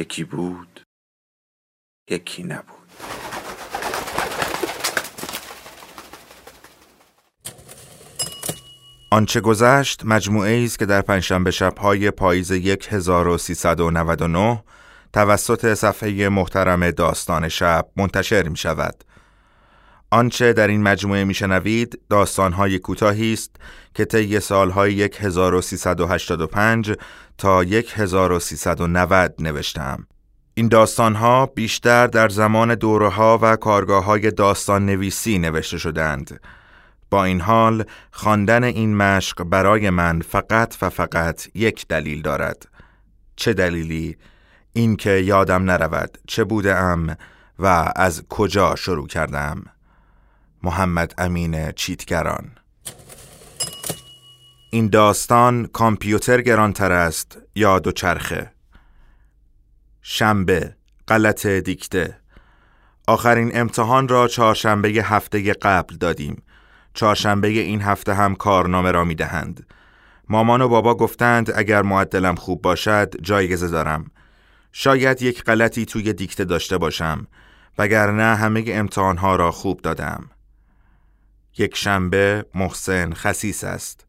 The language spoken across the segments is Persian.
یکی بود یکی نبود آنچه گذشت مجموعه است که در پنجشنبه شبهای پاییز 1399 توسط صفحه محترم داستان شب منتشر می شود. آنچه در این مجموعه میشنوید داستانهای کوتاهی است که طی سالهای 1385 تا 1390 نوشتم. این داستانها بیشتر در زمان دوره ها و کارگاه های داستان نویسی نوشته شدند. با این حال خواندن این مشق برای من فقط و فقط یک دلیل دارد. چه دلیلی؟ اینکه یادم نرود چه بودم و از کجا شروع کردم. محمد امین چیتگران. این داستان کامپیوتر گرانتر است یا دوچرخه شنبه غلط دیکته. آخرین امتحان را چهارشنبه هفته قبل دادیم. چهارشنبه این هفته هم کارنامه را می دهند مامان و بابا گفتند اگر معدلم خوب باشد جایزه دارم. شاید یک غلطی توی دیکته داشته باشم وگرنه همه امتحانها را خوب دادم. یک شنبه محسن خسیس است.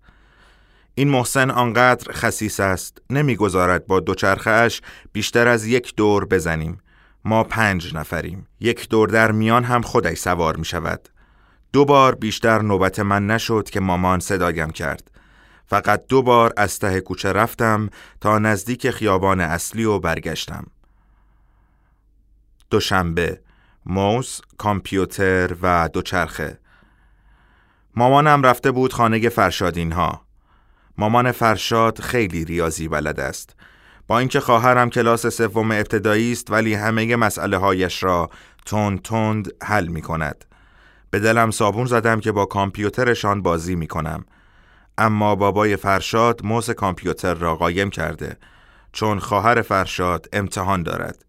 این محسن آنقدر خسیس است نمی‌گذارد با دوچرخهاش بیشتر از یک دور بزنیم. ما پنج نفریم. یک دور در میان هم خودش سوار می شود دو بار بیشتر نوبت من نشد که مامان صدایم کرد. فقط دو بار از ته کوچه رفتم تا نزدیک خیابان اصلی و برگشتم. دوشنبه موس، کامپیوتر و دوچرخه. مامانم رفته بود خانه فرشادین ها مامان فرشاد خیلی ریاضی بلد است. با اینکه خواهرم کلاس سوم ابتدایی است ولی همه مسئله هایش را تند تند حل می کند به دلم صابون زدم که با کامپیوترشان بازی می کنم اما بابای فرشاد موز کامپیوتر را قایم کرده چون خواهر فرشاد امتحان دارد.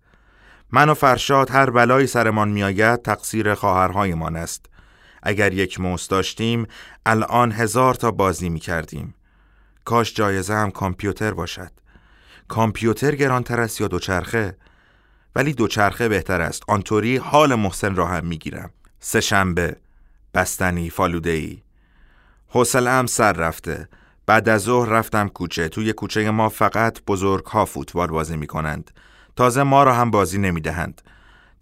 من و فرشاد هر بلایی سرمان میآید تقصیر خواهرهایمان است. اگر یک موس داشتیم الان هزار تا بازی می کردیم کاش جایزه هم کامپیوتر باشد. کامپیوتر گرانتر است یا دوچرخه؟ ولی دوچرخه بهتر است. آنطوری حال محسن را هم می‌گیرم. سه شنبه بستنی فالوده ای حوصله سر رفته. بعد از ظهر رفتم کوچه. توی کوچه ما فقط بزرگ ها فوتبال بازی می کنند تازه ما را هم بازی نمی دهند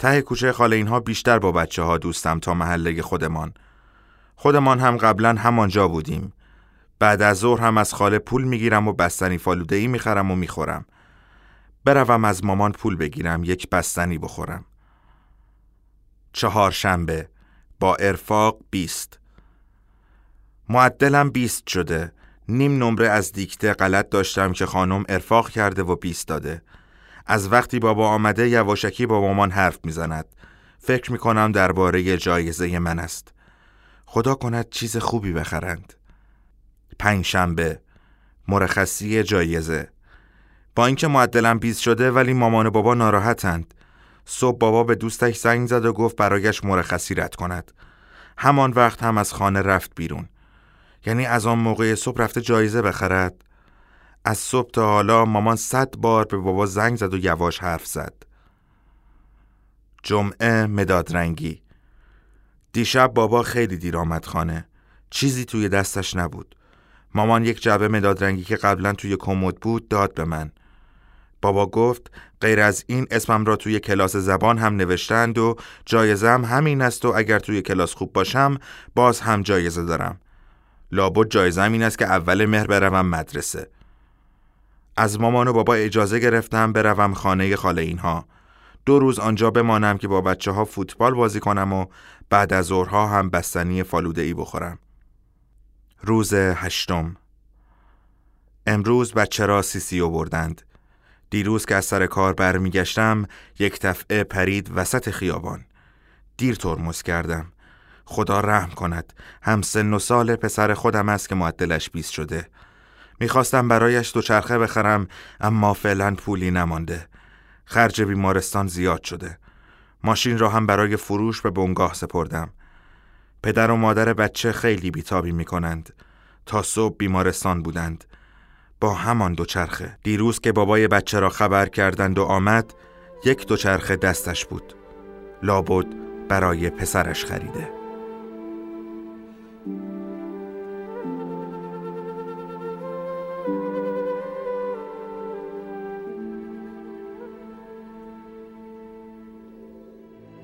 ته کوچه خاله اینها بیشتر با بچه ها دوستم تا محله خودمان. خودمان هم قبلا همانجا بودیم. بعد از ظهر هم از خاله پول می‌گیرم و بستنی فالوده ای می‌خرم و می‌خورم. بروم از مامان پول بگیرم یک بستنی بخورم. چهار شنبه با ارفاق بیست. معدلم بیست شده. نیم نمره از دیکته غلط داشتم که خانم ارفاق کرده و بیست داده. از وقتی بابا آمده یواشکی با مامان حرف می‌زند. فکر می‌کنم درباره جایزه من است. خدا کند چیز خوبی بخرند. پنجشنبه مرخصی جایزه. با اینکه معدلم بیز شده ولی مامان و بابا ناراحتند. صبح بابا به دوستش زنگ زد و گفت برایش مرخصی رد کند. همان وقت هم از خانه رفت بیرون. یعنی از آن موقع صبح رفته جایزه بخرد. از صبح تا حالا مامان صد بار به بابا زنگ زد و یواش حرف زد. جمعه مداد رنگی. دیشب بابا خیلی دیر آمد خانه. چیزی توی دستش نبود. مامان یک جعبه مداد رنگی که قبلا توی کمد بود داد به من. بابا گفت غیر از این اسمم را توی کلاس زبان هم نوشتند و جایزم همین است و اگر توی کلاس خوب باشم باز هم جایزه دارم. لابد جایزم این است که اول مهر بروم مدرسه. از مامان و بابا اجازه گرفتم بروم خانه خاله اینها. دو روز آنجا بمانم که با بچه ها فوتبال بازی کنم و بعد از ظهرها هم بستنی فالوده ای بخورم. روز هشتم. امروز بچه را سیسیو بردند دیروز که از سر کار برمیگشتم یک دفعه پرید وسط خیابان. دیر ترمز کردم. خدا رحم کند. هم سن و سال پسر خودم است که معدلش بیست شده. می‌خواستم برایش دوچرخه بخرم اما فعلا پولی نمانده. خرج بیمارستان زیاد شده. ماشین را هم برای فروش به بنگاه سپردم. پدر و مادر بچه خیلی بیتابی می کنند تا صبح بیمارستان بودند. با همان دوچرخه. دیروز که بابای بچه را خبر کردند و آمد یک دوچرخه دستش بود. لابد برای پسرش خریده.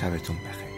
شبتون بخیر.